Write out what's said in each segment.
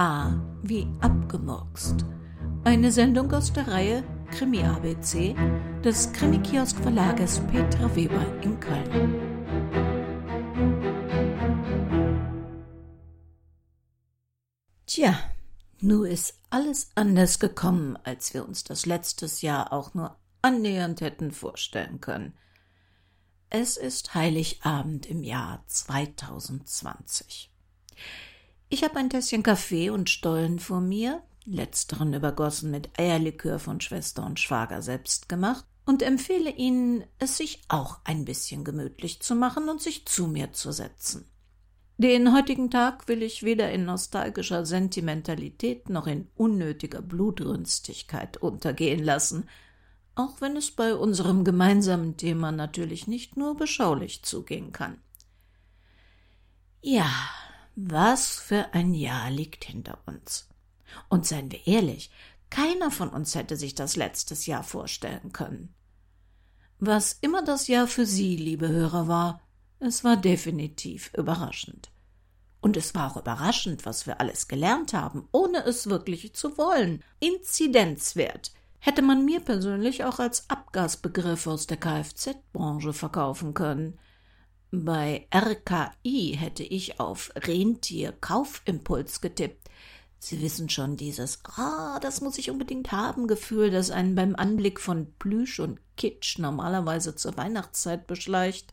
A wie abgemurkst. Eine Sendung aus der Reihe Krimi ABC des Krimikiosk Verlages Petra Weber in Köln. Tja, nu ist alles anders gekommen, als wir uns das letztes Jahr auch nur annähernd hätten vorstellen können. Es ist Heiligabend im Jahr 2020. Ich habe ein Tässchen Kaffee und Stollen vor mir, letzteren übergossen mit Eierlikör von Schwester und Schwager selbst gemacht, und empfehle Ihnen, es sich auch ein bisschen gemütlich zu machen und sich zu mir zu setzen. Den heutigen Tag will ich weder in nostalgischer Sentimentalität noch in unnötiger Blutrünstigkeit untergehen lassen, auch wenn es bei unserem gemeinsamen Thema natürlich nicht nur beschaulich zugehen kann. Ja, was für ein Jahr liegt hinter uns. Und seien wir ehrlich, keiner von uns hätte sich das letztes Jahr vorstellen können. Was immer das Jahr für Sie, liebe Hörer, war, es war definitiv überraschend. Und es war auch überraschend, was wir alles gelernt haben, ohne es wirklich zu wollen. Inzidenzwert hätte man mir persönlich auch als Abgasbegriff aus der Kfz-Branche verkaufen können. Bei RKI hätte ich auf Rentier-Kaufimpuls getippt. Sie wissen schon dieses Ah, das muss ich unbedingt haben Gefühl, das einen beim Anblick von Plüsch und Kitsch normalerweise zur Weihnachtszeit beschleicht.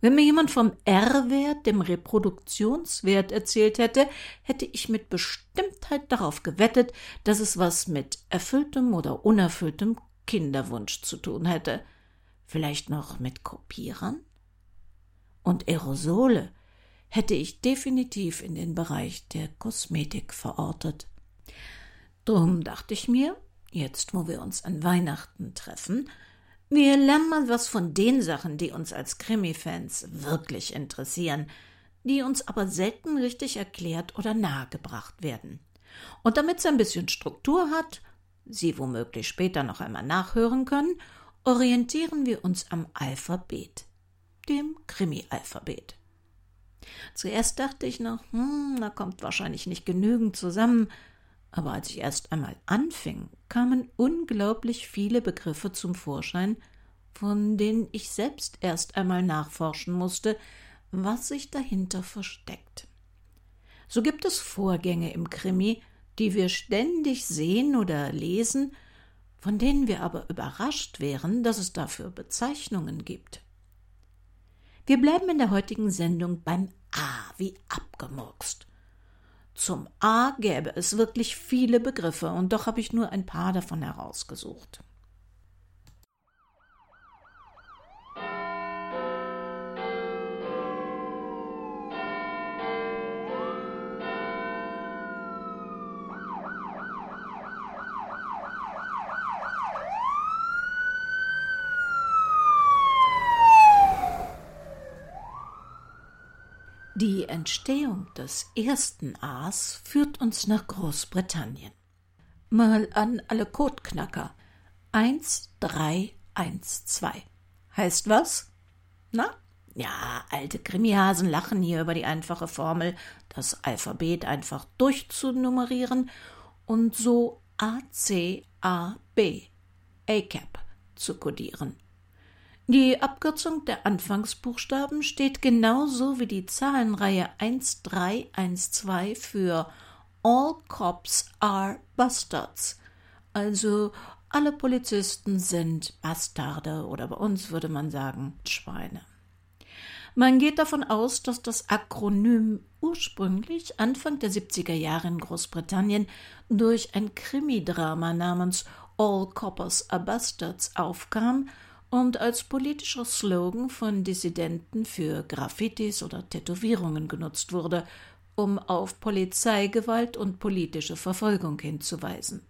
Wenn mir jemand vom R-Wert, dem Reproduktionswert, erzählt hätte, hätte ich mit Bestimmtheit darauf gewettet, dass es was mit erfülltem oder unerfülltem Kinderwunsch zu tun hätte. Vielleicht noch mit Kopierern? Und Aerosole hätte ich definitiv in den Bereich der Kosmetik verortet. Drum dachte ich mir, jetzt wo wir uns an Weihnachten treffen, wir lernen mal was von den Sachen, die uns als Krimi-Fans wirklich interessieren, die uns aber selten richtig erklärt oder nahegebracht werden. Und damit es ein bisschen Struktur hat, Sie womöglich später noch einmal nachhören können, orientieren wir uns am Alphabet dem Krimi-Alphabet. Zuerst dachte ich noch, hm, da kommt wahrscheinlich nicht genügend zusammen, aber als ich erst einmal anfing, kamen unglaublich viele Begriffe zum Vorschein, von denen ich selbst erst einmal nachforschen musste, was sich dahinter versteckt. So gibt es Vorgänge im Krimi, die wir ständig sehen oder lesen, von denen wir aber überrascht wären, dass es dafür Bezeichnungen gibt. Wir bleiben in der heutigen Sendung beim A wie abgemurkst. Zum A gäbe es wirklich viele Begriffe, und doch habe ich nur ein paar davon herausgesucht. Die Entstehung des ersten A's führt uns nach Großbritannien. Mal an alle Codeknacker. Eins, drei, eins, zwei. Heißt was? Na? Ja, alte Krimihasen lachen hier über die einfache Formel, das Alphabet einfach durchzunummerieren und so A, C, A, B, ACAP zu kodieren. Die Abkürzung der Anfangsbuchstaben steht genauso wie die Zahlenreihe 1312 für All Cops are Bastards, also alle Polizisten sind Bastarde oder bei uns würde man sagen Schweine. Man geht davon aus, dass das Akronym ursprünglich Anfang der 70er Jahre in Großbritannien durch ein Krimidrama namens All Coppers are Bastards aufkam und als politischer Slogan von Dissidenten für Graffitis oder Tätowierungen genutzt wurde, um auf Polizeigewalt und politische Verfolgung hinzuweisen.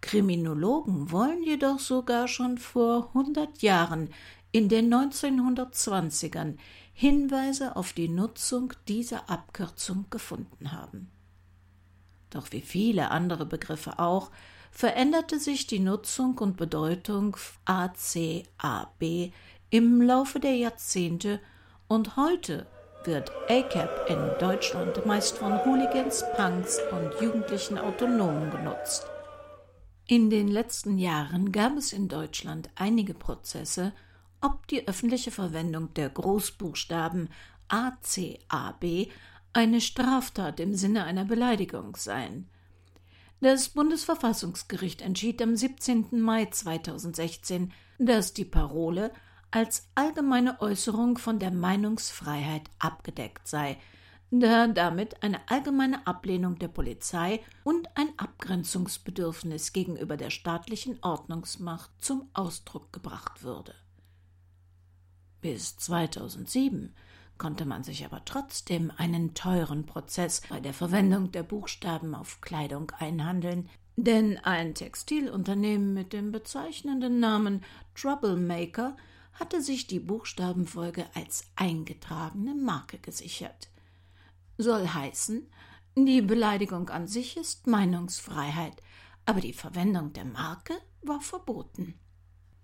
Kriminologen wollen jedoch sogar schon vor hundert Jahren in den 1920ern Hinweise auf die Nutzung dieser Abkürzung gefunden haben. Doch wie viele andere Begriffe auch, veränderte sich die Nutzung und Bedeutung ACAB im Laufe der Jahrzehnte und heute wird ACAP in Deutschland meist von Hooligans, Punks und jugendlichen Autonomen genutzt. In den letzten Jahren gab es in Deutschland einige Prozesse, ob die öffentliche Verwendung der Großbuchstaben ACAB eine Straftat im Sinne einer Beleidigung seien. Das Bundesverfassungsgericht entschied am 17. Mai 2016, dass die Parole als allgemeine Äußerung von der Meinungsfreiheit abgedeckt sei, da damit eine allgemeine Ablehnung der Polizei und ein Abgrenzungsbedürfnis gegenüber der staatlichen Ordnungsmacht zum Ausdruck gebracht würde. Bis 2007 konnte man sich aber trotzdem einen teuren Prozess bei der Verwendung der Buchstaben auf Kleidung einhandeln, denn ein Textilunternehmen mit dem bezeichnenden Namen Troublemaker hatte sich die Buchstabenfolge als eingetragene Marke gesichert. Soll heißen, die Beleidigung an sich ist Meinungsfreiheit, aber die Verwendung der Marke war verboten.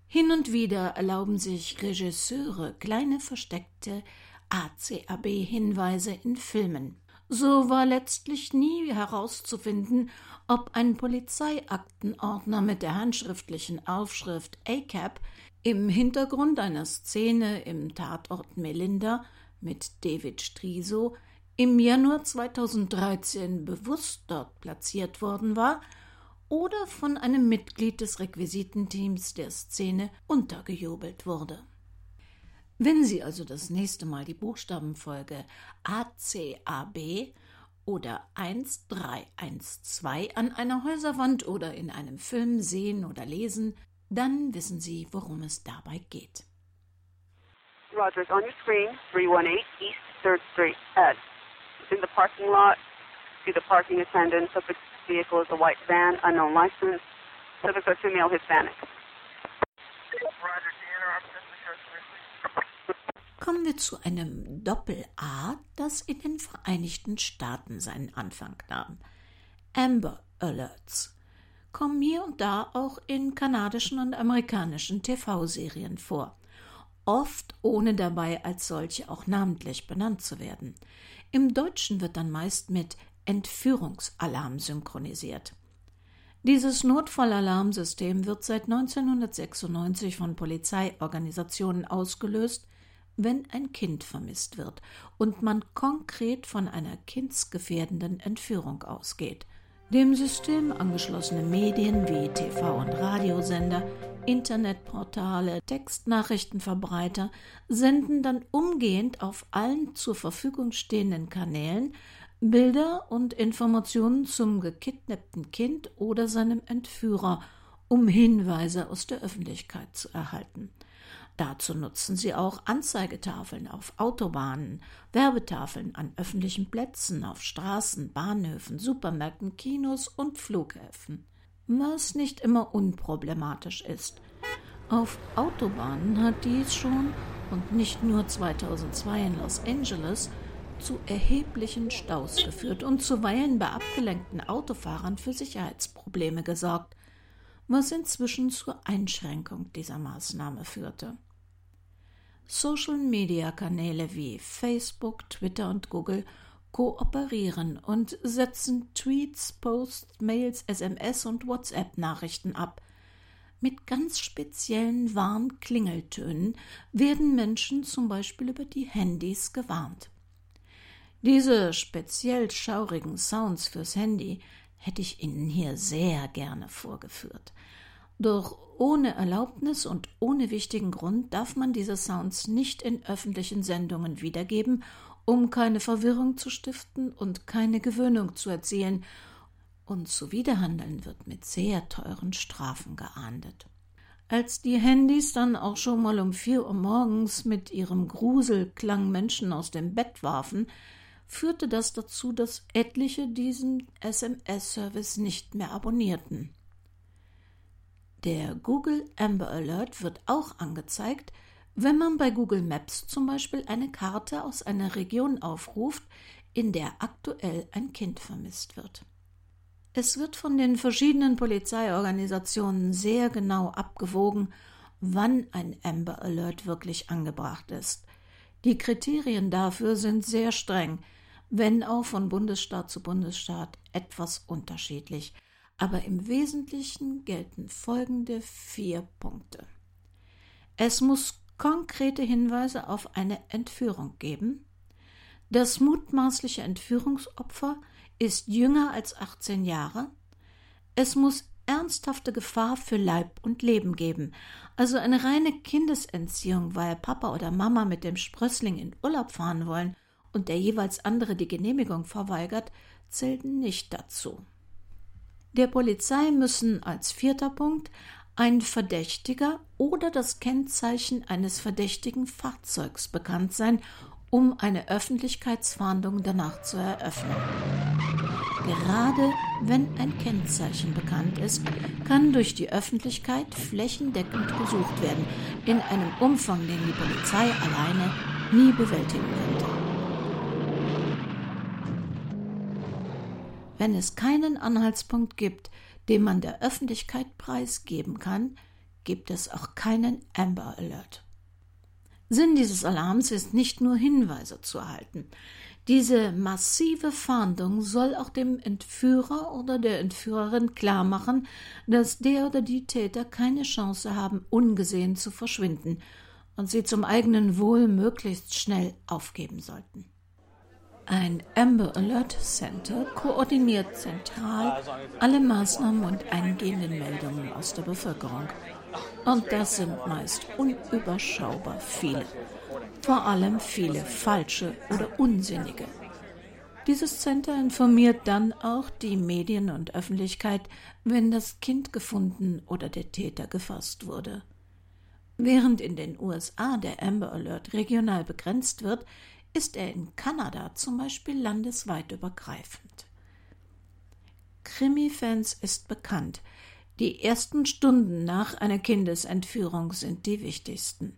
Hin und wieder erlauben sich Regisseure kleine versteckte ACAB-Hinweise in Filmen. So war letztlich nie herauszufinden, ob ein Polizeiaktenordner mit der handschriftlichen Aufschrift ACAP im Hintergrund einer Szene im Tatort Melinda mit David Striso im Januar 2013 bewusst dort platziert worden war oder von einem Mitglied des Requisitenteams der Szene untergejubelt wurde. Wenn Sie also das nächste Mal die Buchstabenfolge ACAB oder 1312 an einer Häuserwand oder in einem Film sehen oder lesen, dann wissen Sie, worum es dabei geht. Rogers, on your screen, 318 East 3rd Street, Ed. In the parking lot, see the parking attendant. Subject vehicle is a white van, unknown license. Subject is female Hispanic. Kommen wir zu einem Doppel-A, das in den Vereinigten Staaten seinen Anfang nahm. Amber Alerts kommen hier und da auch in kanadischen und amerikanischen TV-Serien vor, oft ohne dabei als solche auch namentlich benannt zu werden. Im Deutschen wird dann meist mit Entführungsalarm synchronisiert. Dieses Notfallalarmsystem wird seit 1996 von Polizeiorganisationen ausgelöst, wenn ein Kind vermisst wird und man konkret von einer kindsgefährdenden Entführung ausgeht – dem System angeschlossene Medien wie TV- und Radiosender, Internetportale, Textnachrichtenverbreiter senden dann umgehend auf allen zur Verfügung stehenden Kanälen Bilder und Informationen zum gekidnappten Kind oder seinem Entführer, um Hinweise aus der Öffentlichkeit zu erhalten. Dazu nutzen sie auch Anzeigetafeln auf Autobahnen, Werbetafeln an öffentlichen Plätzen, auf Straßen, Bahnhöfen, Supermärkten, Kinos und Flughäfen. Was nicht immer unproblematisch ist. Auf Autobahnen hat dies schon und nicht nur 2002 in Los Angeles zu erheblichen Staus geführt und zuweilen bei abgelenkten Autofahrern für Sicherheitsprobleme gesorgt, was inzwischen zur Einschränkung dieser Maßnahme führte. Social-Media-Kanäle wie Facebook, Twitter und Google kooperieren und setzen Tweets, Posts, Mails, SMS und WhatsApp-Nachrichten ab. Mit ganz speziellen Warnklingeltönen werden Menschen zum Beispiel über die Handys gewarnt. Diese speziell schaurigen Sounds fürs Handy hätte ich Ihnen hier sehr gerne vorgeführt. Doch ohne Erlaubnis und ohne wichtigen Grund darf man diese Sounds nicht in öffentlichen Sendungen wiedergeben, um keine Verwirrung zu stiften und keine Gewöhnung zu erzielen, und zuwiderhandeln wird mit sehr teuren Strafen geahndet. Als die Handys dann auch schon mal um vier Uhr morgens mit ihrem Gruselklang Menschen aus dem Bett warfen, führte das dazu, dass etliche diesen SMS-Service nicht mehr abonnierten. Der Google Amber Alert wird auch angezeigt, wenn man bei Google Maps zum Beispiel eine Karte aus einer Region aufruft, in der aktuell ein Kind vermisst wird. Es wird von den verschiedenen Polizeiorganisationen sehr genau abgewogen, wann ein Amber Alert wirklich angebracht ist. Die Kriterien dafür sind sehr streng, wenn auch von Bundesstaat zu Bundesstaat etwas unterschiedlich. Aber im Wesentlichen gelten folgende vier Punkte. Es muss konkrete Hinweise auf eine Entführung geben. Das mutmaßliche Entführungsopfer ist jünger als 18 Jahre. Es muss ernsthafte Gefahr für Leib und Leben geben. Also eine reine Kindesentziehung, weil Papa oder Mama mit dem Sprössling in Urlaub fahren wollen und der jeweils andere die Genehmigung verweigert, zählt nicht dazu. Der Polizei müssen als vierter Punkt ein Verdächtiger oder das Kennzeichen eines verdächtigen Fahrzeugs bekannt sein, um eine Öffentlichkeitsfahndung danach zu eröffnen. Gerade wenn ein Kennzeichen bekannt ist, kann durch die Öffentlichkeit flächendeckend gesucht werden, in einem Umfang, den die Polizei alleine nie bewältigen könnte. Wenn es keinen Anhaltspunkt gibt, den man der Öffentlichkeit preisgeben kann, gibt es auch keinen Amber Alert. Sinn dieses Alarms ist nicht nur Hinweise zu erhalten. Diese massive Fahndung soll auch dem Entführer oder der Entführerin klarmachen, dass der oder die Täter keine Chance haben, ungesehen zu verschwinden und sie zum eigenen Wohl möglichst schnell aufgeben sollten. Ein Amber Alert Center koordiniert zentral alle Maßnahmen und eingehenden Meldungen aus der Bevölkerung. Und das sind meist unüberschaubar viele. Vor allem viele falsche oder unsinnige. Dieses Center informiert dann auch die Medien und Öffentlichkeit, wenn das Kind gefunden oder der Täter gefasst wurde. Während in den USA der Amber Alert regional begrenzt wird, ist er in Kanada zum Beispiel landesweit übergreifend. Krimi-Fans ist bekannt, die ersten Stunden nach einer Kindesentführung sind die wichtigsten.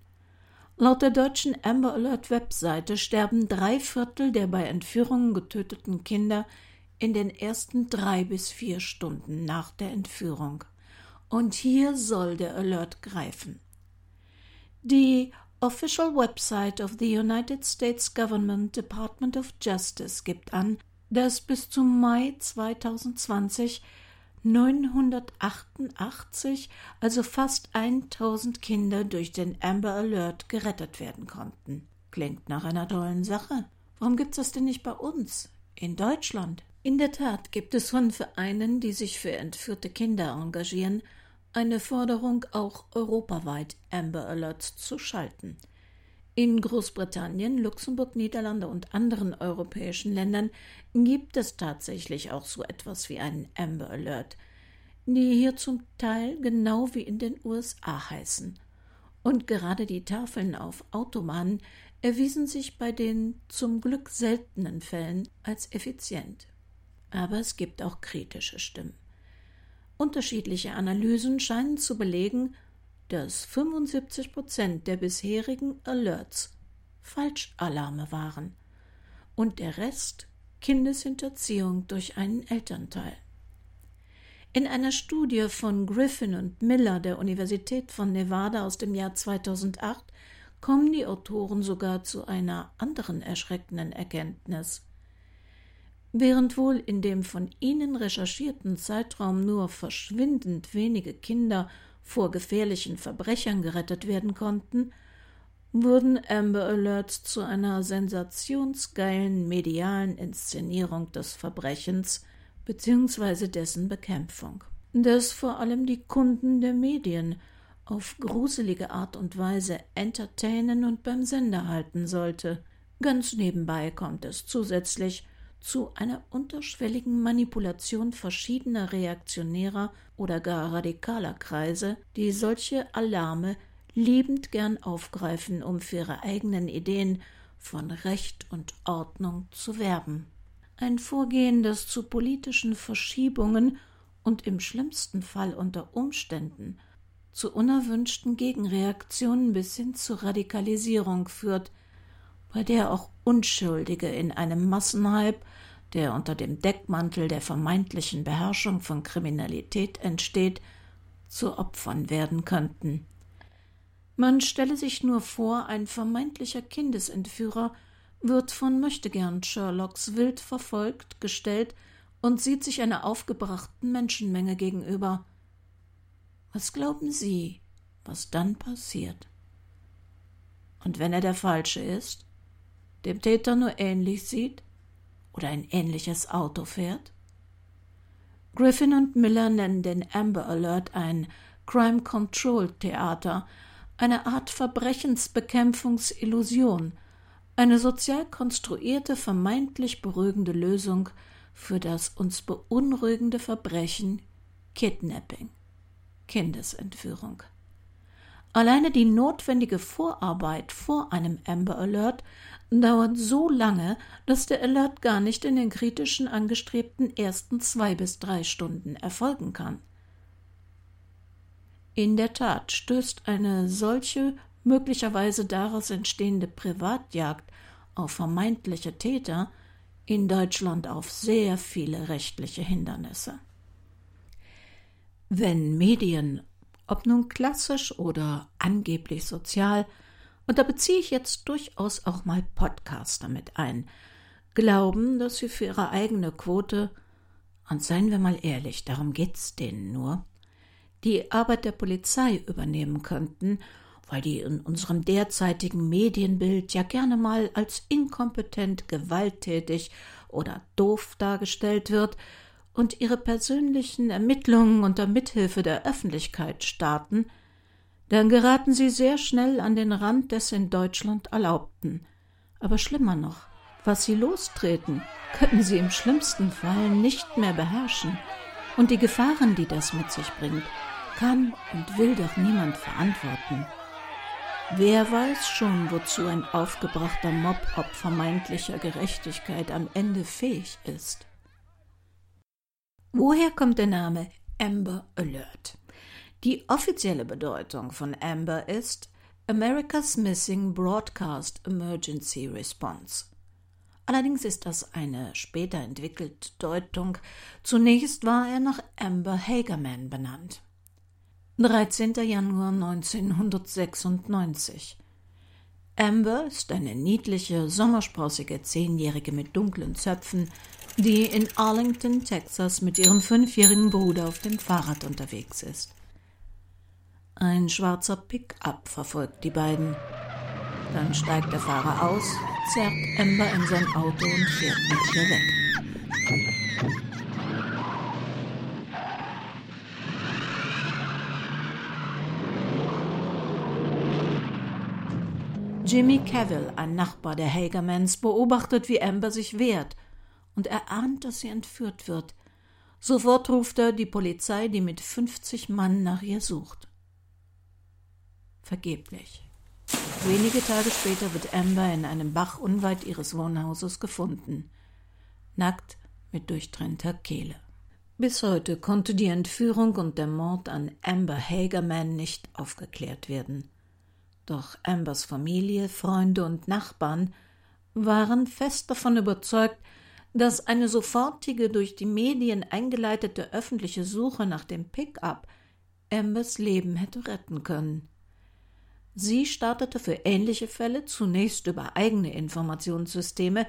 Laut der deutschen Amber Alert Webseite sterben drei Viertel der bei Entführungen getöteten Kinder in den ersten drei bis vier Stunden nach der Entführung. Und hier soll der Alert greifen. Die Official Website of the United States Government Department of Justice gibt an, dass bis zum Mai 2020 988, also fast 1000 Kinder durch den Amber Alert gerettet werden konnten. Klingt nach einer tollen Sache. Warum gibt's das denn nicht bei uns? In Deutschland? In der Tat gibt es von Vereinen, die sich für entführte Kinder engagieren, eine Forderung, auch europaweit Amber Alerts zu schalten. In Großbritannien, Luxemburg, Niederlande und anderen europäischen Ländern gibt es tatsächlich auch so etwas wie einen Amber Alert, die hier zum Teil genau wie in den USA heißen. Und gerade die Tafeln auf Autobahnen erwiesen sich bei den zum Glück seltenen Fällen als effizient. Aber es gibt auch kritische Stimmen. Unterschiedliche Analysen scheinen zu belegen, dass 75 Prozent der bisherigen Alerts Falschalarme waren und der Rest Kindeshinterziehung durch einen Elternteil. In einer Studie von Griffin und Miller der Universität von Nevada aus dem Jahr 2008 kommen die Autoren sogar zu einer anderen erschreckenden Erkenntnis. Während wohl in dem von ihnen recherchierten Zeitraum nur verschwindend wenige Kinder vor gefährlichen Verbrechern gerettet werden konnten, wurden Amber Alerts zu einer sensationsgeilen medialen Inszenierung des Verbrechens bzw. dessen Bekämpfung, das vor allem die Kunden der Medien auf gruselige Art und Weise entertainen und beim Sender halten sollte. Ganz nebenbei kommt es zusätzlich zu einer unterschwelligen Manipulation verschiedener reaktionärer oder gar radikaler Kreise, die solche Alarme liebend gern aufgreifen, um für ihre eigenen Ideen von Recht und Ordnung zu werben. Ein Vorgehen, das zu politischen Verschiebungen und im schlimmsten Fall unter Umständen zu unerwünschten Gegenreaktionen bis hin zur Radikalisierung führt, bei der auch Unschuldige in einem Massenhype, der unter dem Deckmantel der vermeintlichen Beherrschung von Kriminalität entsteht, zu Opfern werden könnten. Man stelle sich nur vor, ein vermeintlicher Kindesentführer wird von möchtegern Sherlocks wild verfolgt, gestellt und sieht sich einer aufgebrachten Menschenmenge gegenüber. Was glauben Sie, was dann passiert? Und wenn er der Falsche ist, dem Täter nur ähnlich sieht oder ein ähnliches Auto fährt? Griffin und Miller nennen den Amber Alert ein Crime Control Theater, eine Art Verbrechensbekämpfungsillusion, eine sozial konstruierte, vermeintlich beruhigende Lösung für das uns beunruhigende Verbrechen Kidnapping, Kindesentführung. Alleine die notwendige Vorarbeit vor einem Amber Alert dauert so lange, dass der Alert gar nicht in den kritischen angestrebten ersten zwei bis drei Stunden erfolgen kann. In der Tat stößt eine solche möglicherweise daraus entstehende Privatjagd auf vermeintliche Täter in Deutschland auf sehr viele rechtliche Hindernisse. Wenn Medien, ob nun klassisch oder angeblich sozial, und da beziehe ich jetzt durchaus auch mal Podcaster mit ein, glauben, dass sie für ihre eigene Quote, und seien wir mal ehrlich, darum geht's denen nur, die Arbeit der Polizei übernehmen könnten, weil die in unserem derzeitigen Medienbild ja gerne mal als inkompetent, gewalttätig oder doof dargestellt wird und ihre persönlichen Ermittlungen unter Mithilfe der Öffentlichkeit starten, dann geraten sie sehr schnell an den Rand des in Deutschland Erlaubten. Aber schlimmer noch, was sie lostreten, können sie im schlimmsten Fall nicht mehr beherrschen. Und die Gefahren, die das mit sich bringt, kann und will doch niemand verantworten. Wer weiß schon, wozu ein aufgebrachter Mob ob vermeintlicher Gerechtigkeit am Ende fähig ist. Woher kommt der Name Amber Alert? Die offizielle Bedeutung von Amber ist America's Missing Broadcast Emergency Response. Allerdings ist das eine später entwickelte Deutung. Zunächst war er nach Amber Hagerman benannt. 13. Januar 1996. Amber ist eine niedliche, sommersprossige Zehnjährige mit dunklen Zöpfen, die in Arlington, Texas mit ihrem fünfjährigen Bruder auf dem Fahrrad unterwegs ist. Ein schwarzer Pickup verfolgt die beiden. Dann steigt der Fahrer aus, zerrt Amber in sein Auto und fährt mit ihr weg. Jimmy Cavill, ein Nachbar der Hagermans, beobachtet, wie Amber sich wehrt, und er ahnt, dass sie entführt wird. Sofort ruft er die Polizei, die mit 50 Mann nach ihr sucht. Vergeblich. Wenige Tage später wird Amber in einem Bach unweit ihres Wohnhauses gefunden. Nackt mit durchtrennter Kehle. Bis heute konnte die Entführung und der Mord an Amber Hagerman nicht aufgeklärt werden. Doch Ambers Familie, Freunde und Nachbarn waren fest davon überzeugt, dass eine sofortige durch die Medien eingeleitete öffentliche Suche nach dem Pickup Ambers Leben hätte retten können. Sie startete für ähnliche Fälle zunächst über eigene Informationssysteme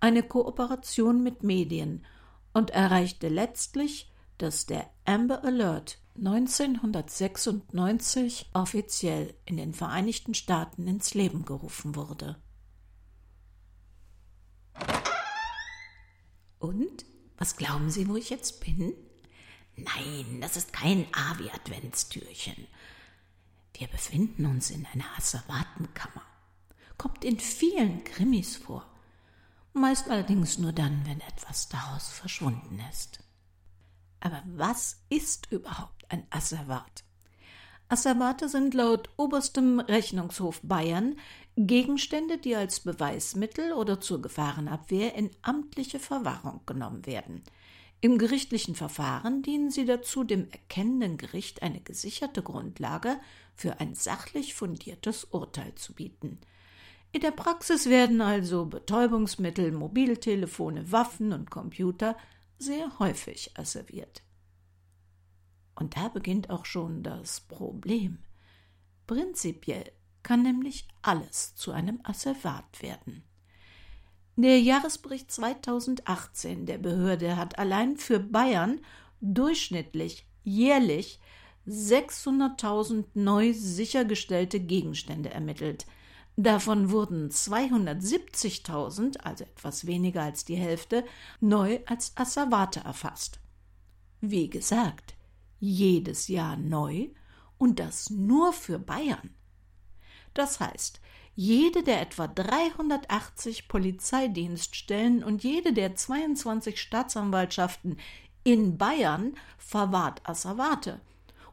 eine Kooperation mit Medien und erreichte letztlich, dass der Amber Alert 1996 offiziell in den Vereinigten Staaten ins Leben gerufen wurde. Und? Was glauben Sie, wo ich jetzt bin? Nein, das ist kein A wie Adventstürchen. Wir befinden uns in einer Asservatenkammer. Kommt in vielen Krimis vor. Meist allerdings nur dann, wenn etwas daraus verschwunden ist. Aber was ist überhaupt ein Asservat? Asservate sind laut oberstem Rechnungshof Bayern Gegenstände, die als Beweismittel oder zur Gefahrenabwehr in amtliche Verwahrung genommen werden. Im gerichtlichen Verfahren dienen sie dazu, dem erkennenden Gericht eine gesicherte Grundlage für ein sachlich fundiertes Urteil zu bieten. In der Praxis werden also Betäubungsmittel, Mobiltelefone, Waffen und Computer sehr häufig asserviert. Und da beginnt auch schon das Problem. Prinzipiell kann nämlich alles zu einem Asservat werden. Der Jahresbericht 2018 der Behörde hat allein für Bayern durchschnittlich jährlich 600.000 neu sichergestellte Gegenstände ermittelt. Davon wurden 270.000, also etwas weniger als die Hälfte, neu als Asservate erfasst. Wie gesagt, jedes Jahr neu und das nur für Bayern. Das heißt, jede der etwa 380 Polizeidienststellen und jede der 22 Staatsanwaltschaften in Bayern verwahrt Asservate.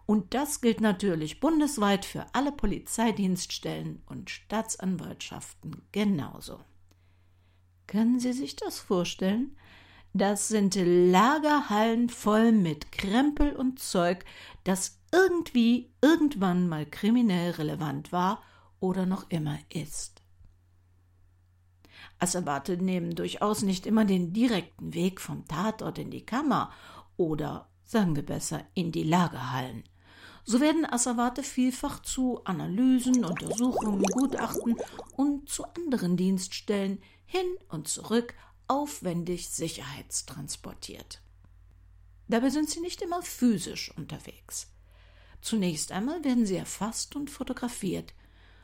Und das gilt natürlich bundesweit für alle Polizeidienststellen und Staatsanwaltschaften genauso. Können Sie sich das vorstellen? Das sind Lagerhallen voll mit Krempel und Zeug, das irgendwie irgendwann mal kriminell relevant war oder noch immer ist. Asservate nehmen durchaus nicht immer den direkten Weg vom Tatort in die Kammer oder, sagen wir besser, in die Lagerhallen. So werden Asservate vielfach zu Analysen, Untersuchungen, Gutachten und zu anderen Dienststellen hin und zurück aufwendig sicherheitstransportiert. Dabei sind sie nicht immer physisch unterwegs. Zunächst einmal werden sie erfasst und fotografiert,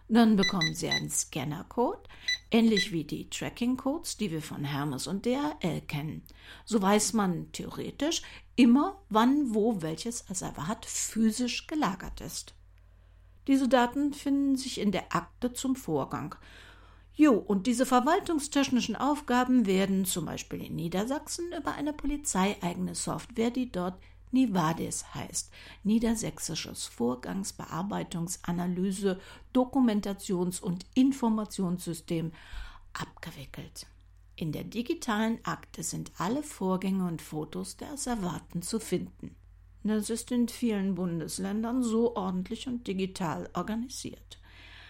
dann bekommen Sie einen Scannercode, ähnlich wie die Tracking-Codes, die wir von Hermes und DHL kennen. So weiß man theoretisch immer, wann, wo welches Asservat physisch gelagert ist. Diese Daten finden sich in der Akte zum Vorgang. Jo, und diese verwaltungstechnischen Aufgaben werden zum Beispiel in Niedersachsen über eine polizeieigene Software, die dort Nivades heißt, Niedersächsisches Vorgangsbearbeitungsanalyse, Dokumentations- und Informationssystem, abgewickelt. In der digitalen Akte sind alle Vorgänge und Fotos der Asservaten zu finden. Das ist in vielen Bundesländern so ordentlich und digital organisiert.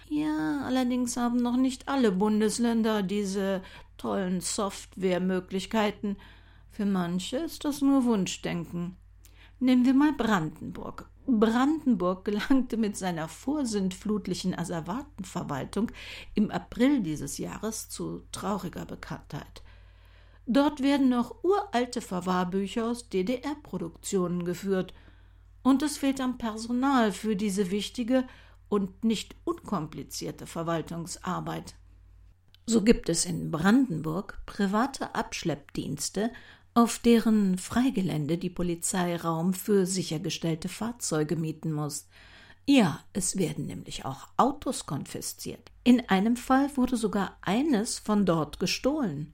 Ja, allerdings haben noch nicht alle Bundesländer diese tollen Softwaremöglichkeiten. Für manche ist das nur Wunschdenken. Nehmen wir mal Brandenburg. Brandenburg gelangte mit seiner vorsintflutlichen Asservatenverwaltung im April dieses Jahres zu trauriger Bekanntheit. Dort werden noch uralte Verwahrbücher aus DDR-Produktionen geführt, und es fehlt am Personal für diese wichtige und nicht unkomplizierte Verwaltungsarbeit. So gibt es in Brandenburg private Abschleppdienste, auf deren Freigelände die Polizei Raum für sichergestellte Fahrzeuge mieten muss. Ja, es werden nämlich auch Autos konfisziert. In einem Fall wurde sogar eines von dort gestohlen.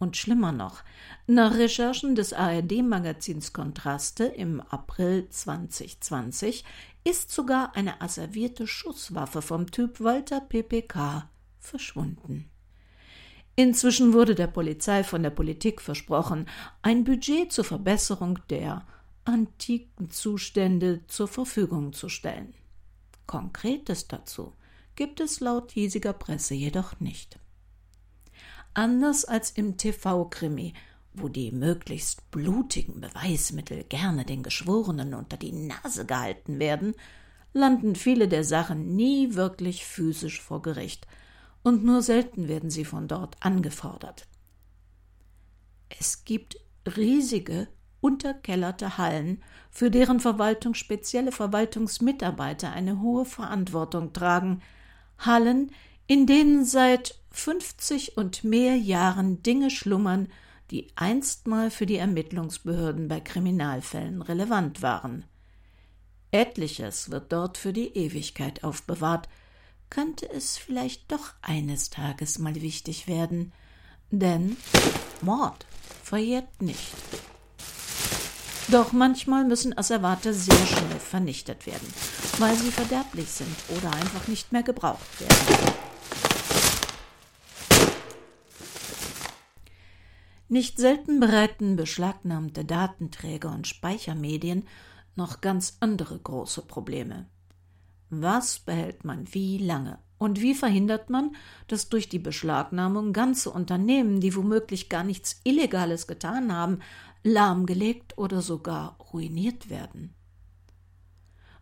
Und schlimmer noch, nach Recherchen des ARD-Magazins Kontraste im April 2020 ist sogar eine asservierte Schusswaffe vom Typ Walter PPK verschwunden. Inzwischen wurde der Polizei von der Politik versprochen, ein Budget zur Verbesserung der antiken Zustände zur Verfügung zu stellen. Konkretes dazu gibt es laut hiesiger Presse jedoch nicht. Anders als im TV-Krimi, wo die möglichst blutigen Beweismittel gerne den Geschworenen unter die Nase gehalten werden, landen viele der Sachen nie wirklich physisch vor Gericht – und nur selten werden sie von dort angefordert. Es gibt riesige, unterkellerte Hallen, für deren Verwaltung spezielle Verwaltungsmitarbeiter eine hohe Verantwortung tragen, Hallen, in denen seit 50 und mehr Jahren Dinge schlummern, die einstmal für die Ermittlungsbehörden bei Kriminalfällen relevant waren. Etliches wird dort für die Ewigkeit aufbewahrt, könnte es vielleicht doch eines Tages mal wichtig werden, denn Mord verjährt nicht. Doch manchmal müssen Asservate sehr schnell vernichtet werden, weil sie verderblich sind oder einfach nicht mehr gebraucht werden. Nicht selten bereiten beschlagnahmte Datenträger und Speichermedien noch ganz andere große Probleme. Was behält man wie lange? Und wie verhindert man, dass durch die Beschlagnahmung ganze Unternehmen, die womöglich gar nichts Illegales getan haben, lahmgelegt oder sogar ruiniert werden?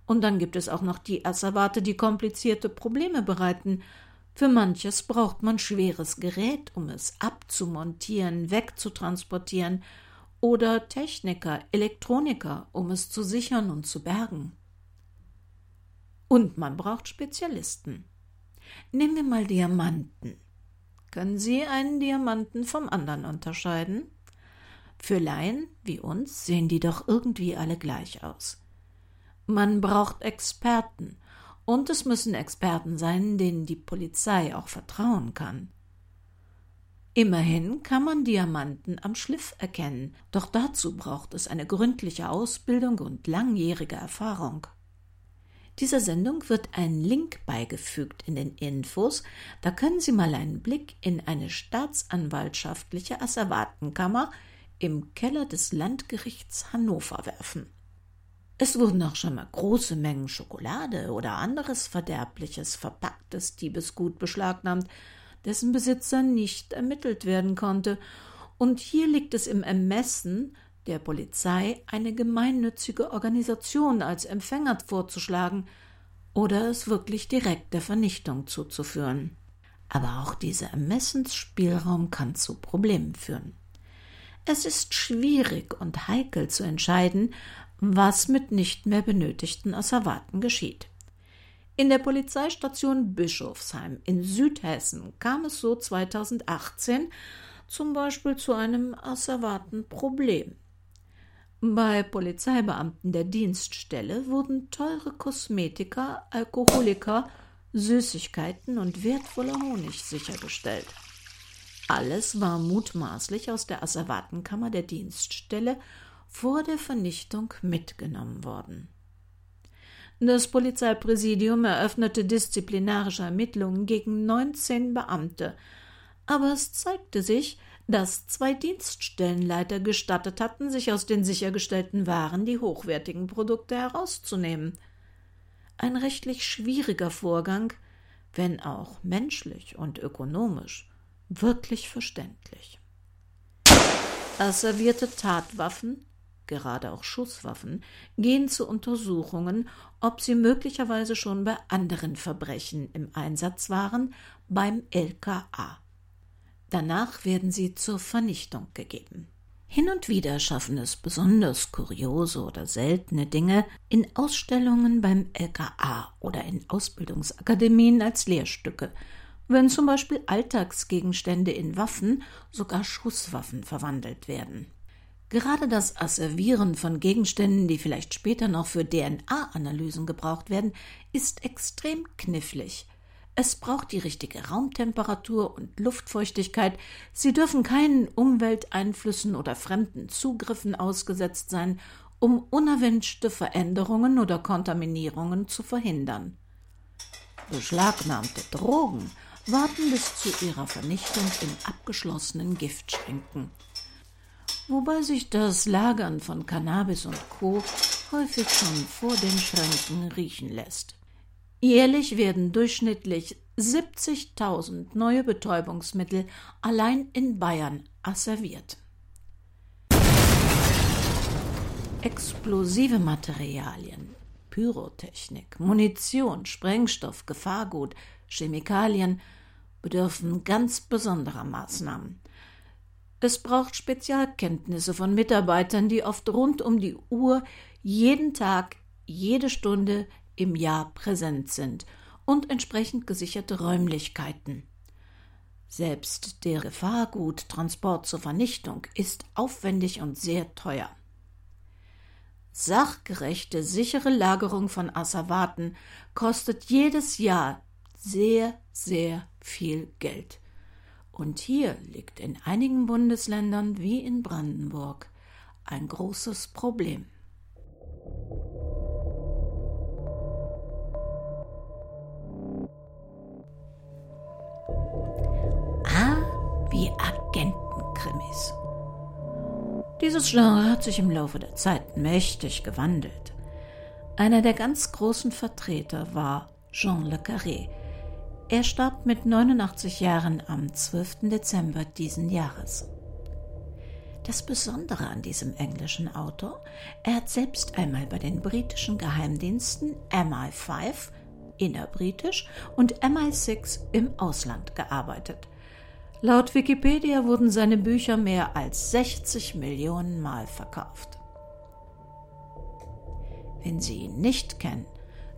Und dann gibt es auch noch die Asservate, die komplizierte Probleme bereiten. Für manches braucht man schweres Gerät, um es abzumontieren, wegzutransportieren, oder Techniker, Elektroniker, um es zu sichern und zu bergen. Und man braucht Spezialisten. Nehmen wir mal Diamanten. Können Sie einen Diamanten vom anderen unterscheiden? Für Laien wie uns sehen die doch irgendwie alle gleich aus. Man braucht Experten, und es müssen Experten sein, denen die Polizei auch vertrauen kann. Immerhin kann man Diamanten am Schliff erkennen, doch dazu braucht es eine gründliche Ausbildung und langjährige Erfahrung. Dieser Sendung wird ein Link beigefügt in den Infos, da können Sie mal einen Blick in eine staatsanwaltschaftliche Asservatenkammer im Keller des Landgerichts Hannover werfen. Es wurden auch schon mal große Mengen Schokolade oder anderes verderbliches, verpacktes Diebesgut beschlagnahmt, dessen Besitzer nicht ermittelt werden konnte, und hier liegt es im Ermessen der Polizei, eine gemeinnützige Organisation als Empfänger vorzuschlagen oder es wirklich direkt der Vernichtung zuzuführen. Aber auch dieser Ermessensspielraum kann zu Problemen führen. Es ist schwierig und heikel zu entscheiden, was mit nicht mehr benötigten Asservaten geschieht. In der Polizeistation Bischofsheim in Südhessen kam es so 2018 zum Beispiel zu einem asservaten Problem. Bei Polizeibeamten der Dienststelle wurden teure Kosmetika, Alkoholika, Süßigkeiten und wertvoller Honig sichergestellt. Alles war mutmaßlich aus der Asservatenkammer der Dienststelle vor der Vernichtung mitgenommen worden. Das Polizeipräsidium eröffnete disziplinarische Ermittlungen gegen 19 Beamte, aber es zeigte sich, dass zwei Dienststellenleiter gestattet hatten, sich aus den sichergestellten Waren die hochwertigen Produkte herauszunehmen. Ein rechtlich schwieriger Vorgang, wenn auch menschlich und ökonomisch wirklich verständlich. Asservierte Tatwaffen gerade auch Schusswaffen, gehen zu Untersuchungen, ob sie möglicherweise schon bei anderen Verbrechen im Einsatz waren, beim LKA. Danach werden sie zur Vernichtung gegeben. Hin und wieder schaffen es besonders kuriose oder seltene Dinge in Ausstellungen beim LKA oder in Ausbildungsakademien als Lehrstücke, wenn zum Beispiel Alltagsgegenstände in Waffen, sogar Schusswaffen verwandelt werden. Gerade das Asservieren von Gegenständen, die vielleicht später noch für DNA-Analysen gebraucht werden, ist extrem knifflig. Es braucht die richtige Raumtemperatur und Luftfeuchtigkeit, sie dürfen keinen Umwelteinflüssen oder fremden Zugriffen ausgesetzt sein, um unerwünschte Veränderungen oder Kontaminierungen zu verhindern. Beschlagnahmte Drogen warten bis zu ihrer Vernichtung in abgeschlossenen Giftschränken wobei sich das Lagern von Cannabis und Co. häufig schon vor den Schränken riechen lässt. Jährlich werden durchschnittlich 70.000 neue Betäubungsmittel allein in Bayern asserviert. Explosive Materialien, Pyrotechnik, Munition, Sprengstoff, Gefahrgut, Chemikalien bedürfen ganz besonderer Maßnahmen. Es braucht Spezialkenntnisse von Mitarbeitern, die oft rund um die Uhr jeden Tag, jede Stunde im Jahr präsent sind und entsprechend gesicherte Räumlichkeiten. Selbst der Gefahrguttransport zur Vernichtung ist aufwendig und sehr teuer. Sachgerechte, sichere Lagerung von Asservaten kostet jedes Jahr sehr, sehr viel Geld. Und hier liegt in einigen Bundesländern wie in Brandenburg ein großes Problem. Wie Agentenkrimis. Dieses Genre hat sich im Laufe der Zeit mächtig gewandelt. Einer der ganz großen Vertreter war Jean Le Carré, er starb mit 89 Jahren am 12. Dezember diesen Jahres. Das Besondere an diesem englischen Autor, er hat selbst einmal bei den britischen Geheimdiensten MI5 innerbritisch und MI6 im Ausland gearbeitet. Laut Wikipedia wurden seine Bücher mehr als 60 Millionen Mal verkauft. Wenn Sie ihn nicht kennen,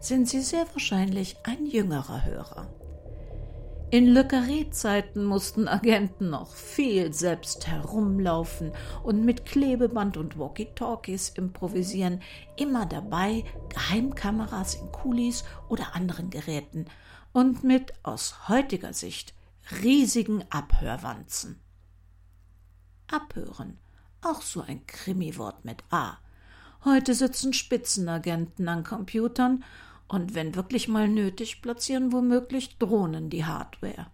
sind Sie sehr wahrscheinlich ein jüngerer Hörer. In Le Carré-Zeiten mussten Agenten noch viel selbst herumlaufen und mit Klebeband und Walkie-Talkies improvisieren, immer dabei Geheimkameras in Kulis oder anderen Geräten und mit aus heutiger Sicht riesigen Abhörwanzen. Abhören, auch so ein Krimiwort mit A. Heute sitzen Spitzenagenten an Computern und wenn wirklich mal nötig, platzieren womöglich Drohnen die Hardware.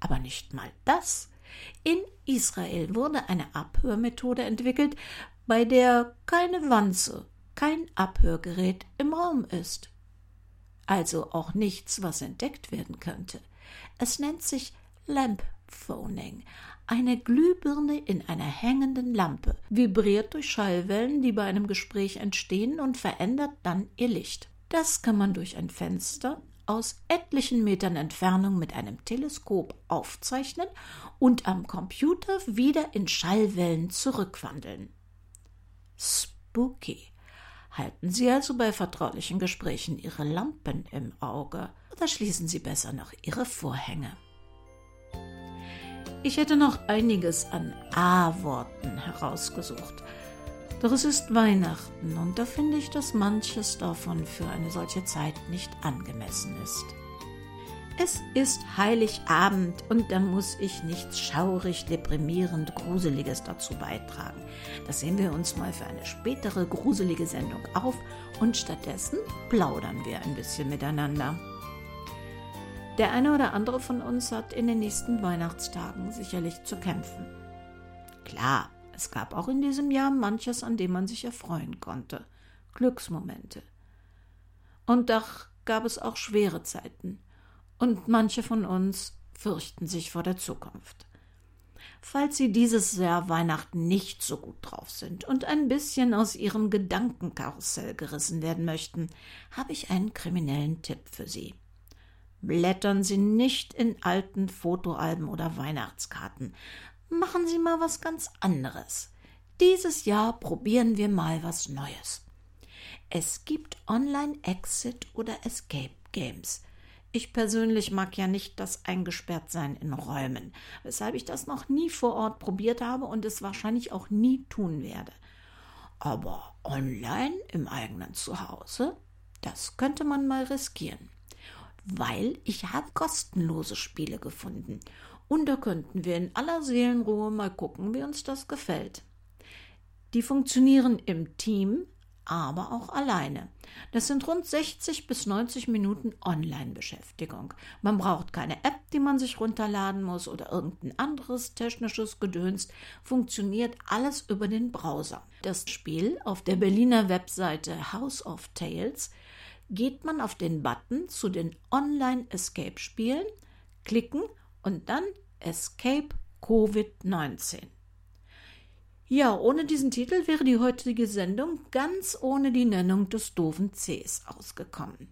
Aber nicht mal das. In Israel wurde eine Abhörmethode entwickelt, bei der keine Wanze, kein Abhörgerät im Raum ist. Also auch nichts, was entdeckt werden könnte. Es nennt sich Lamp Phoning, eine Glühbirne in einer hängenden Lampe, vibriert durch Schallwellen, die bei einem Gespräch entstehen und verändert dann ihr Licht. Das kann man durch ein Fenster aus etlichen Metern Entfernung mit einem Teleskop aufzeichnen und am Computer wieder in Schallwellen zurückwandeln. Spooky. Halten Sie also bei vertraulichen Gesprächen Ihre Lampen im Auge oder schließen Sie besser noch Ihre Vorhänge. Ich hätte noch einiges an A-Worten herausgesucht, doch es ist Weihnachten und da finde ich, dass manches davon für eine solche Zeit nicht angemessen ist. Es ist Heiligabend und da muss ich nichts schaurig, deprimierend, gruseliges dazu beitragen. Das sehen wir uns mal für eine spätere gruselige Sendung auf und stattdessen plaudern wir ein bisschen miteinander. Der eine oder andere von uns hat in den nächsten Weihnachtstagen sicherlich zu kämpfen. Klar, es gab auch in diesem Jahr manches, an dem man sich erfreuen konnte. Glücksmomente. Und doch gab es auch schwere Zeiten. Und manche von uns fürchten sich vor der Zukunft. Falls Sie dieses Jahr Weihnachten nicht so gut drauf sind und ein bisschen aus Ihrem Gedankenkarussell gerissen werden möchten, habe ich einen kriminellen Tipp für Sie. Blättern Sie nicht in alten Fotoalben oder Weihnachtskarten, machen Sie mal was ganz anderes. Dieses Jahr probieren wir mal was Neues. Es gibt Online-Exit oder Escape Games. Ich persönlich mag ja nicht das Eingesperrtsein in Räumen, weshalb ich das noch nie vor Ort probiert habe und es wahrscheinlich auch nie tun werde. Aber online im eigenen Zuhause, das könnte man mal riskieren. Weil ich habe kostenlose Spiele gefunden und da könnten wir in aller Seelenruhe mal gucken, wie uns das gefällt. Die funktionieren im Team, aber auch alleine. Das sind rund 60 bis 90 Minuten Online-Beschäftigung. Man braucht keine App, die man sich runterladen muss oder irgendein anderes technisches Gedöns. Funktioniert alles über den Browser. Das Spiel auf der Berliner Webseite House of Tales geht man auf den Button zu den Online-Escape-Spielen, klicken und dann Escape Covid-19. Ja, ohne diesen Titel wäre die heutige Sendung ganz ohne die Nennung des doofen Cs ausgekommen.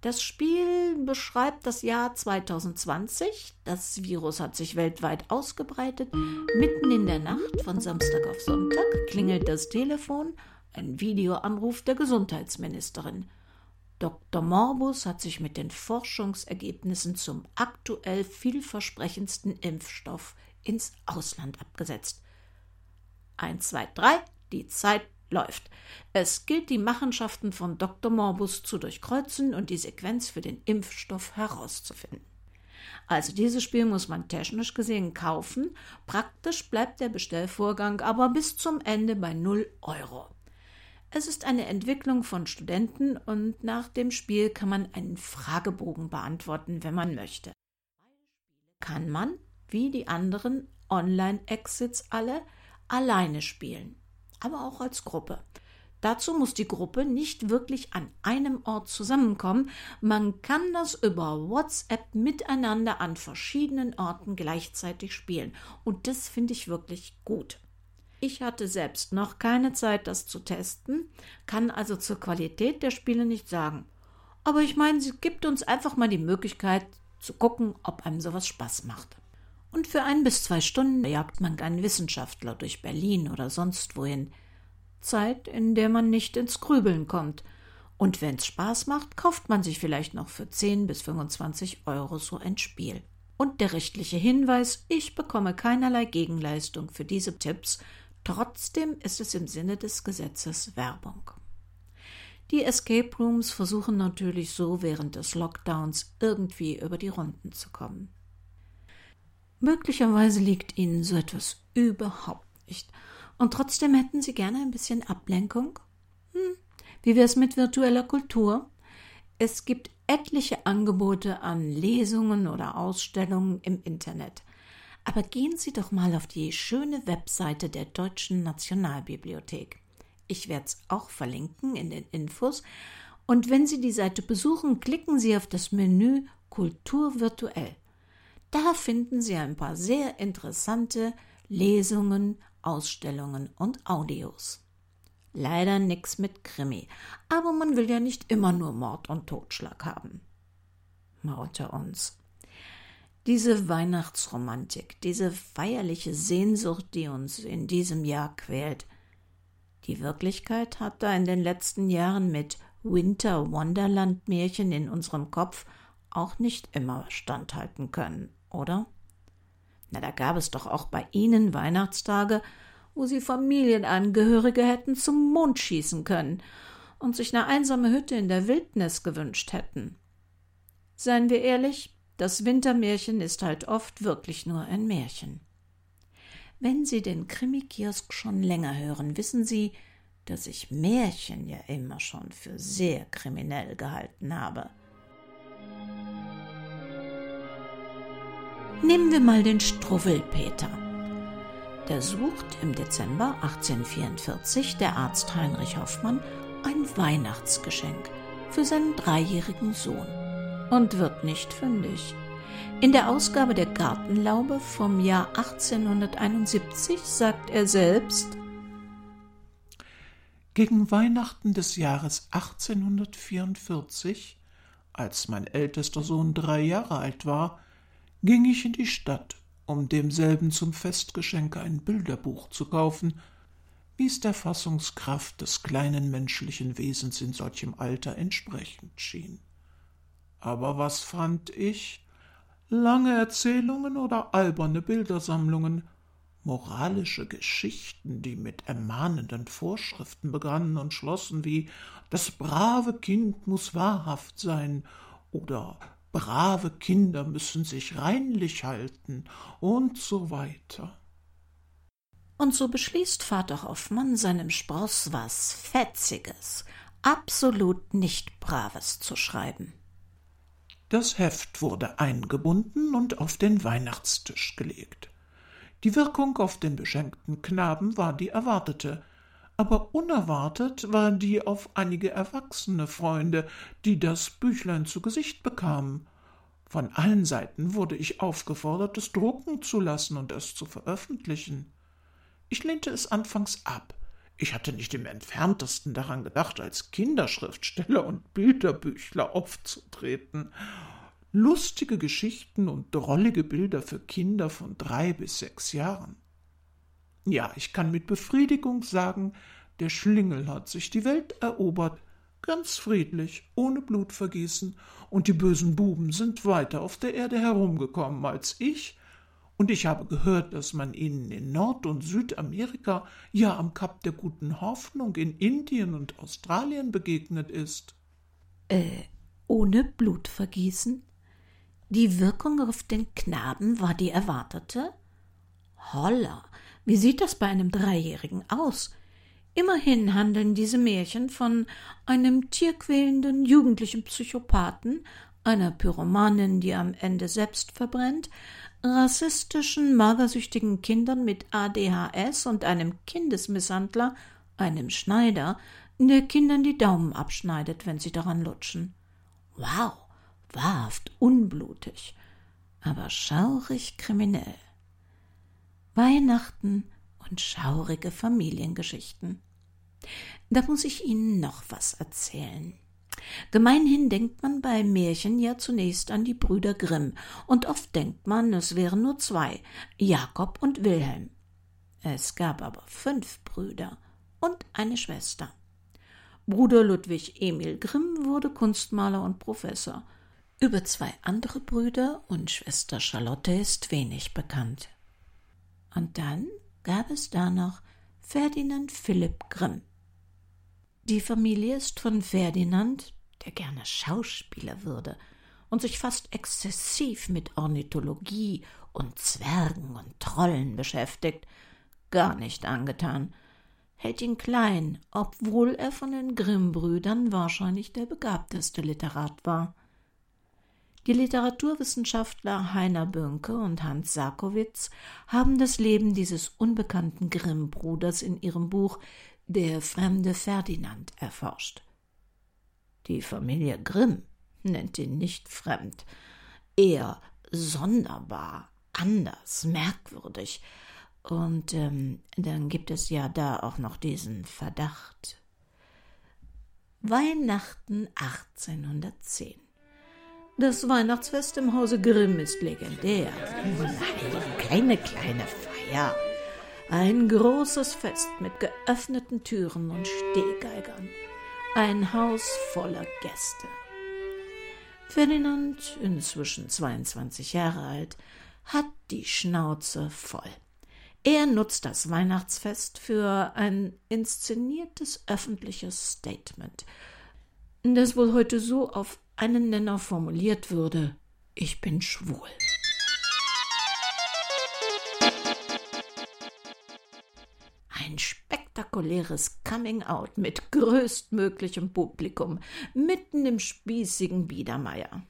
Das Spiel beschreibt das Jahr 2020. Das Virus hat sich weltweit ausgebreitet. Mitten in der Nacht von Samstag auf Sonntag klingelt das Telefon, ein Videoanruf der Gesundheitsministerin. Dr. Morbus hat sich mit den Forschungsergebnissen zum aktuell vielversprechendsten Impfstoff ins Ausland abgesetzt. Eins, zwei, drei, die Zeit läuft. Es gilt, die Machenschaften von Dr. Morbus zu durchkreuzen und die Sequenz für den Impfstoff herauszufinden. Also dieses Spiel muss man technisch gesehen kaufen, praktisch bleibt der Bestellvorgang aber bis zum Ende bei 0 Euro. Es ist eine Entwicklung von Studenten und nach dem Spiel kann man einen Fragebogen beantworten, wenn man möchte. Kann man, wie die anderen Online-Exits alle, alleine spielen, aber auch als Gruppe. Dazu muss die Gruppe nicht wirklich an einem Ort zusammenkommen, man kann das über WhatsApp miteinander an verschiedenen Orten gleichzeitig spielen und das finde ich wirklich gut. Ich hatte selbst noch keine Zeit, das zu testen, kann also zur Qualität der Spiele nicht sagen. Aber ich meine, sie gibt uns einfach mal die Möglichkeit zu gucken, ob einem sowas Spaß macht. Und für ein bis zwei Stunden jagt man einen Wissenschaftler durch Berlin oder sonst wohin. Zeit, in der man nicht ins Grübeln kommt. Und wenn's Spaß macht, kauft man sich vielleicht noch für 10 bis 25 Euro so ein Spiel. Und der rechtliche Hinweis, ich bekomme keinerlei Gegenleistung für diese Tipps, trotzdem ist es im Sinne des Gesetzes Werbung. Die Escape Rooms versuchen natürlich so während des Lockdowns irgendwie über die Runden zu kommen. Möglicherweise liegt Ihnen so etwas überhaupt nicht. Und trotzdem hätten Sie gerne ein bisschen Ablenkung? Hm, wie wär's mit virtueller Kultur? Es gibt etliche Angebote an Lesungen oder Ausstellungen im Internet. Aber gehen Sie doch mal auf die schöne Webseite der Deutschen Nationalbibliothek. Ich werde es auch verlinken in den Infos. Und wenn Sie die Seite besuchen, klicken Sie auf das Menü Kultur virtuell. Da finden Sie ein paar sehr interessante Lesungen, Ausstellungen und Audios. Leider nix mit Krimi, aber man will ja nicht immer nur Mord und Totschlag haben. Mal unter uns. Diese Weihnachtsromantik, diese feierliche Sehnsucht, die uns in diesem Jahr quält, die Wirklichkeit hat da in den letzten Jahren mit Winter Wonderland Märchen in unserem Kopf auch nicht immer standhalten können, oder? Na, da gab es doch auch bei Ihnen Weihnachtstage, wo Sie Familienangehörige hätten zum Mond schießen können und sich eine einsame Hütte in der Wildnis gewünscht hätten. Seien wir ehrlich, das Wintermärchen ist halt oft wirklich nur ein Märchen. Wenn Sie den Krimi-Kiosk schon länger hören, wissen Sie, dass ich Märchen ja immer schon für sehr kriminell gehalten habe. Nehmen wir mal den Struwwelpeter. Der sucht im Dezember 1844 der Arzt Heinrich Hoffmann ein Weihnachtsgeschenk für seinen dreijährigen Sohn und wird nicht fündig. In der Ausgabe der Gartenlaube vom Jahr 1871 sagt er selbst Gegen Weihnachten des Jahres 1844, als mein ältester Sohn drei Jahre alt war, ging ich in die Stadt, um demselben zum Festgeschenk ein Bilderbuch zu kaufen, wie es der Fassungskraft des kleinen menschlichen Wesens in solchem Alter entsprechend schien. Aber was fand ich? lange Erzählungen oder alberne Bildersammlungen, moralische Geschichten, die mit ermahnenden Vorschriften begannen und schlossen wie das brave Kind muss wahrhaft sein oder brave Kinder müssen sich reinlich halten und so weiter. Und so beschließt Vater Hoffmann seinem Spross was Fetziges, absolut nicht Braves zu schreiben. Das Heft wurde eingebunden und auf den Weihnachtstisch gelegt. Die Wirkung auf den beschenkten Knaben war die erwartete, aber unerwartet war die auf einige erwachsene Freunde, die das Büchlein zu Gesicht bekamen. Von allen Seiten wurde ich aufgefordert, es drucken zu lassen und es zu veröffentlichen. Ich lehnte es anfangs ab, ich hatte nicht im entferntesten daran gedacht, als Kinderschriftsteller und Bilderbüchler aufzutreten. Lustige Geschichten und drollige Bilder für Kinder von drei bis sechs Jahren. Ja, ich kann mit Befriedigung sagen, der Schlingel hat sich die Welt erobert, ganz friedlich, ohne Blutvergießen, und die bösen Buben sind weiter auf der Erde herumgekommen als ich, und ich habe gehört, dass man ihnen in Nord- und Südamerika, ja am Kap der guten Hoffnung, in Indien und Australien begegnet ist. Äh, ohne Blutvergießen? Die Wirkung auf den Knaben war die erwartete? Holla, wie sieht das bei einem Dreijährigen aus? Immerhin handeln diese Märchen von einem tierquälenden jugendlichen Psychopathen, einer Pyromanin, die am Ende selbst verbrennt, rassistischen, magersüchtigen Kindern mit ADHS und einem Kindesmisshandler, einem Schneider, der Kindern die Daumen abschneidet, wenn sie daran lutschen. Wow, wahrhaft unblutig, aber schaurig kriminell. Weihnachten und schaurige Familiengeschichten. Da muss ich Ihnen noch was erzählen. Gemeinhin denkt man bei Märchen ja zunächst an die Brüder Grimm, und oft denkt man, es wären nur zwei, Jakob und Wilhelm. Es gab aber fünf Brüder und eine Schwester. Bruder Ludwig Emil Grimm wurde Kunstmaler und Professor. Über zwei andere Brüder und Schwester Charlotte ist wenig bekannt. Und dann gab es da noch Ferdinand Philipp Grimm. Die Familie ist von Ferdinand, der gerne Schauspieler würde und sich fast exzessiv mit Ornithologie und Zwergen und Trollen beschäftigt, gar nicht angetan, hält ihn klein, obwohl er von den Grimm-Brüdern wahrscheinlich der begabteste Literat war. Die Literaturwissenschaftler Heiner Bönke und Hans Sarkowitz haben das Leben dieses unbekannten Grimm-Bruders in ihrem Buch Der fremde Ferdinand erforscht. Die Familie Grimm nennt ihn nicht fremd, eher sonderbar, anders, merkwürdig. Und ähm, dann gibt es ja da auch noch diesen Verdacht. Weihnachten 1810. Das Weihnachtsfest im Hause Grimm ist legendär. Nein, keine kleine Feier. Ein großes Fest mit geöffneten Türen und Stehgeigern. Ein Haus voller Gäste. Ferdinand, inzwischen 22 Jahre alt, hat die Schnauze voll. Er nutzt das Weihnachtsfest für ein inszeniertes öffentliches Statement, das wohl heute so auf einen Nenner formuliert würde, ich bin schwul. Spektakuläres Coming-out mit größtmöglichem Publikum mitten im spießigen Biedermeier.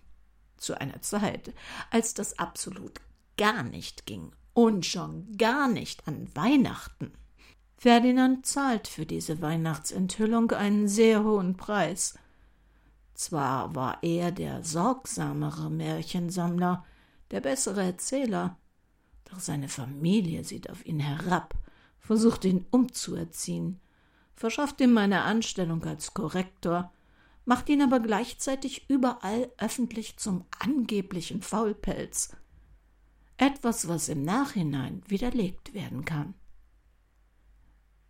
Zu einer Zeit, als das absolut gar nicht ging und schon gar nicht an Weihnachten. Ferdinand zahlt für diese Weihnachtsenthüllung einen sehr hohen Preis. Zwar war er der sorgsamere Märchensammler, der bessere Erzähler, doch seine Familie sieht auf ihn herab, versucht ihn umzuerziehen, verschafft ihm eine Anstellung als Korrektor, macht ihn aber gleichzeitig überall öffentlich zum angeblichen Faulpelz. Etwas, was im Nachhinein widerlegt werden kann.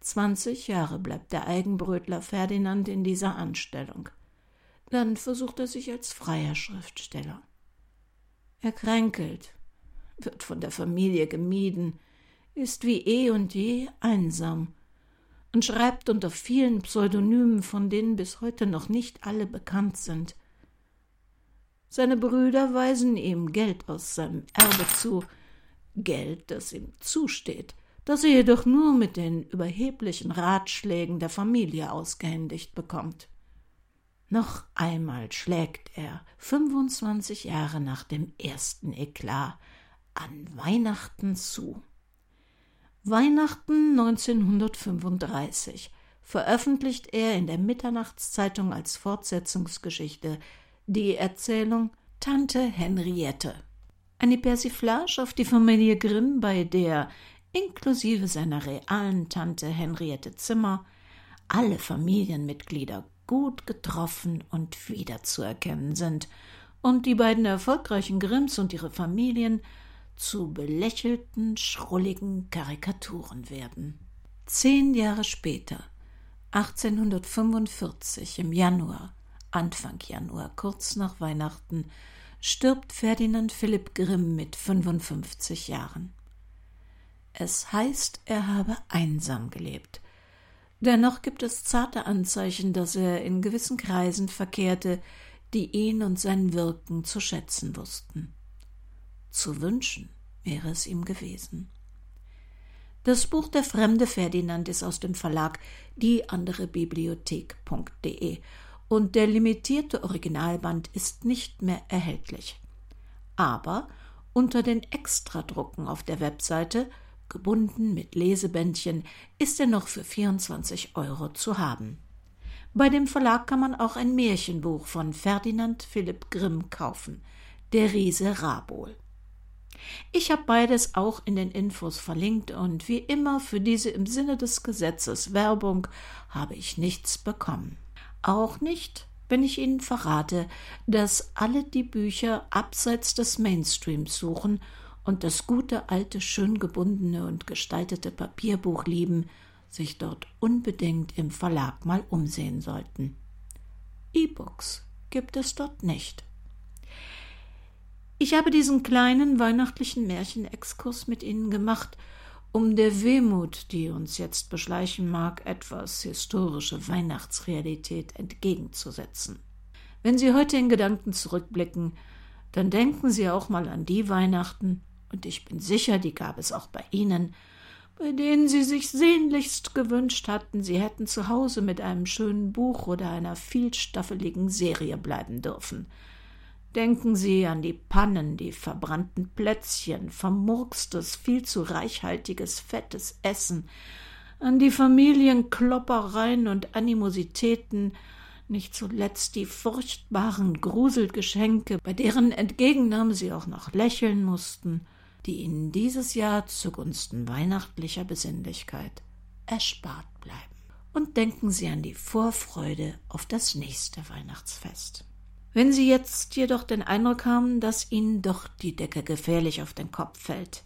Zwanzig Jahre bleibt der Eigenbrötler Ferdinand in dieser Anstellung. Dann versucht er sich als freier Schriftsteller. Er kränkelt, wird von der Familie gemieden, ist wie eh und je einsam und schreibt unter vielen Pseudonymen, von denen bis heute noch nicht alle bekannt sind. Seine Brüder weisen ihm Geld aus seinem Erbe zu, Geld, das ihm zusteht, das er jedoch nur mit den überheblichen Ratschlägen der Familie ausgehändigt bekommt. Noch einmal schlägt er, 25 Jahre nach dem ersten Eklat, an Weihnachten zu. Weihnachten 1935 veröffentlicht er in der Mitternachtszeitung als Fortsetzungsgeschichte die Erzählung Tante Henriette. Eine Persiflage auf die Familie Grimm, bei der, inklusive seiner realen Tante Henriette Zimmer, alle Familienmitglieder gut getroffen und wiederzuerkennen sind, und die beiden erfolgreichen Grimms und ihre Familien zu belächelten, schrulligen Karikaturen werden. Zehn Jahre später, 1845 im Januar, Anfang Januar, kurz nach Weihnachten, stirbt Ferdinand Philipp Grimm mit 55 Jahren. Es heißt, er habe einsam gelebt, Dennoch gibt es zarte Anzeichen, dass er in gewissen Kreisen verkehrte, die ihn und sein Wirken zu schätzen wussten. Zu wünschen wäre es ihm gewesen. Das Buch Der fremde Ferdinand ist aus dem Verlag die andere Bibliothek.de und der limitierte Originalband ist nicht mehr erhältlich. Aber unter den Extradrucken auf der Webseite gebunden mit Lesebändchen, ist er noch für 24 Euro zu haben. Bei dem Verlag kann man auch ein Märchenbuch von Ferdinand Philipp Grimm kaufen, Der Riese Rabol. Ich habe beides auch in den Infos verlinkt und wie immer für diese im Sinne des Gesetzes Werbung habe ich nichts bekommen. Auch nicht, wenn ich Ihnen verrate, dass alle die Bücher abseits des Mainstreams suchen und das gute, alte, schön gebundene und gestaltete Papierbuch lieben, sich dort unbedingt im Verlag mal umsehen sollten. E-Books gibt es dort nicht. Ich habe diesen kleinen weihnachtlichen Märchenexkurs mit Ihnen gemacht, um der Wehmut, die uns jetzt beschleichen mag, etwas historische Weihnachtsrealität entgegenzusetzen. Wenn Sie heute in Gedanken zurückblicken, dann denken Sie auch mal an die Weihnachten, und ich bin sicher, die gab es auch bei Ihnen, bei denen Sie sich sehnlichst gewünscht hatten, Sie hätten zu Hause mit einem schönen Buch oder einer vielstaffeligen Serie bleiben dürfen – Denken Sie an die Pannen, die verbrannten Plätzchen, vermurkstes, viel zu reichhaltiges, fettes Essen, an die Familienkloppereien und Animositäten, nicht zuletzt die furchtbaren Gruselgeschenke, bei deren Entgegennahme Sie auch noch lächeln mussten, die Ihnen dieses Jahr zugunsten weihnachtlicher Besinnlichkeit erspart bleiben. Und denken Sie an die Vorfreude auf das nächste Weihnachtsfest. Wenn Sie jetzt jedoch den Eindruck haben, dass Ihnen doch die Decke gefährlich auf den Kopf fällt,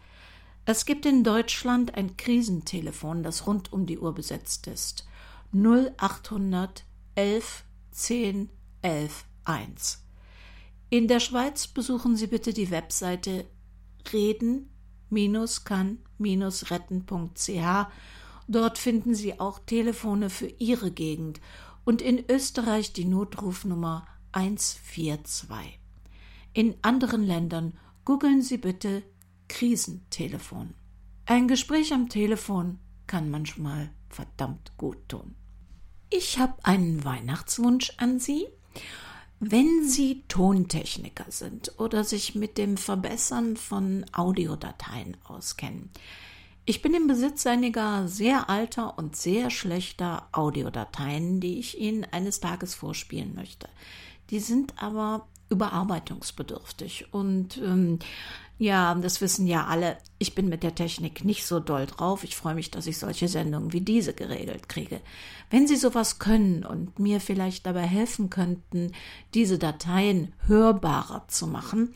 es gibt in Deutschland ein Krisentelefon, das rund um die Uhr besetzt ist. 0800 11 10 11 1. In der Schweiz besuchen Sie bitte die Webseite reden-kann-retten.ch. Dort finden Sie auch Telefone für Ihre Gegend und in Österreich die Notrufnummer 142. In anderen Ländern googeln Sie bitte Krisentelefon. Ein Gespräch am Telefon kann manchmal verdammt gut tun. Ich habe einen Weihnachtswunsch an Sie. Wenn Sie Tontechniker sind oder sich mit dem Verbessern von Audiodateien auskennen, ich bin im Besitz einiger sehr alter und sehr schlechter Audiodateien, die ich Ihnen eines Tages vorspielen möchte. Die sind aber überarbeitungsbedürftig. Und ähm, ja, das wissen ja alle. Ich bin mit der Technik nicht so doll drauf. Ich freue mich, dass ich solche Sendungen wie diese geregelt kriege. Wenn Sie sowas können und mir vielleicht dabei helfen könnten, diese Dateien hörbarer zu machen,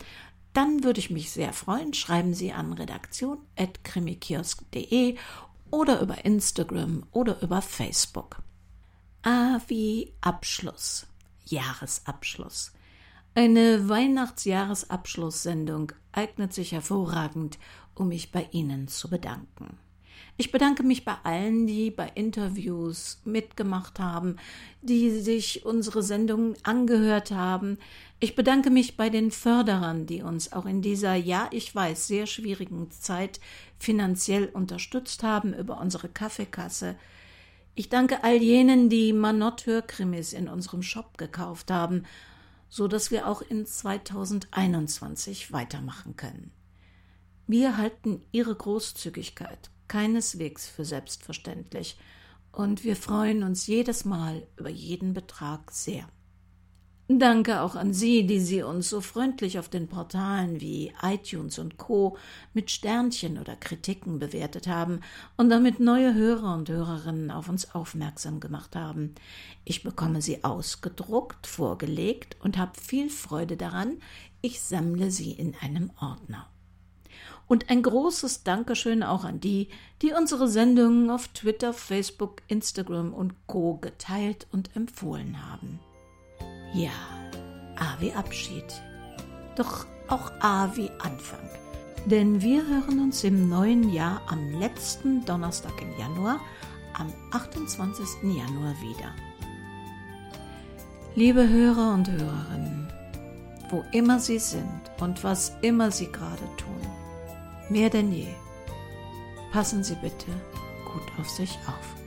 dann würde ich mich sehr freuen. Schreiben Sie an redaktion.krimikiosk.de oder über Instagram oder über Facebook. A wie Abschluss. Jahresabschluss. Eine Weihnachtsjahresabschlusssendung eignet sich hervorragend, um mich bei Ihnen zu bedanken. Ich bedanke mich bei allen, die bei Interviews mitgemacht haben, die sich unsere Sendung angehört haben. Ich bedanke mich bei den Förderern, die uns auch in dieser, ja, ich weiß, sehr schwierigen Zeit finanziell unterstützt haben über unsere Kaffeekasse. Ich danke all jenen, die Manott-Hörkrimis in unserem Shop gekauft haben, so dass wir auch in 2021 weitermachen können. Wir halten Ihre Großzügigkeit keineswegs für selbstverständlich und wir freuen uns jedes Mal über jeden Betrag sehr. Danke auch an Sie, die Sie uns so freundlich auf den Portalen wie iTunes und Co. mit Sternchen oder Kritiken bewertet haben und damit neue Hörer und Hörerinnen auf uns aufmerksam gemacht haben. Ich bekomme sie ausgedruckt, vorgelegt und habe viel Freude daran. Ich sammle sie in einem Ordner. Und ein großes Dankeschön auch an die, die unsere Sendungen auf Twitter, Facebook, Instagram und Co geteilt und empfohlen haben. Ja, A wie Abschied. Doch auch A wie Anfang. Denn wir hören uns im neuen Jahr am letzten Donnerstag im Januar, am 28. Januar wieder. Liebe Hörer und Hörerinnen, wo immer Sie sind und was immer Sie gerade tun, mehr denn je, passen Sie bitte gut auf sich auf.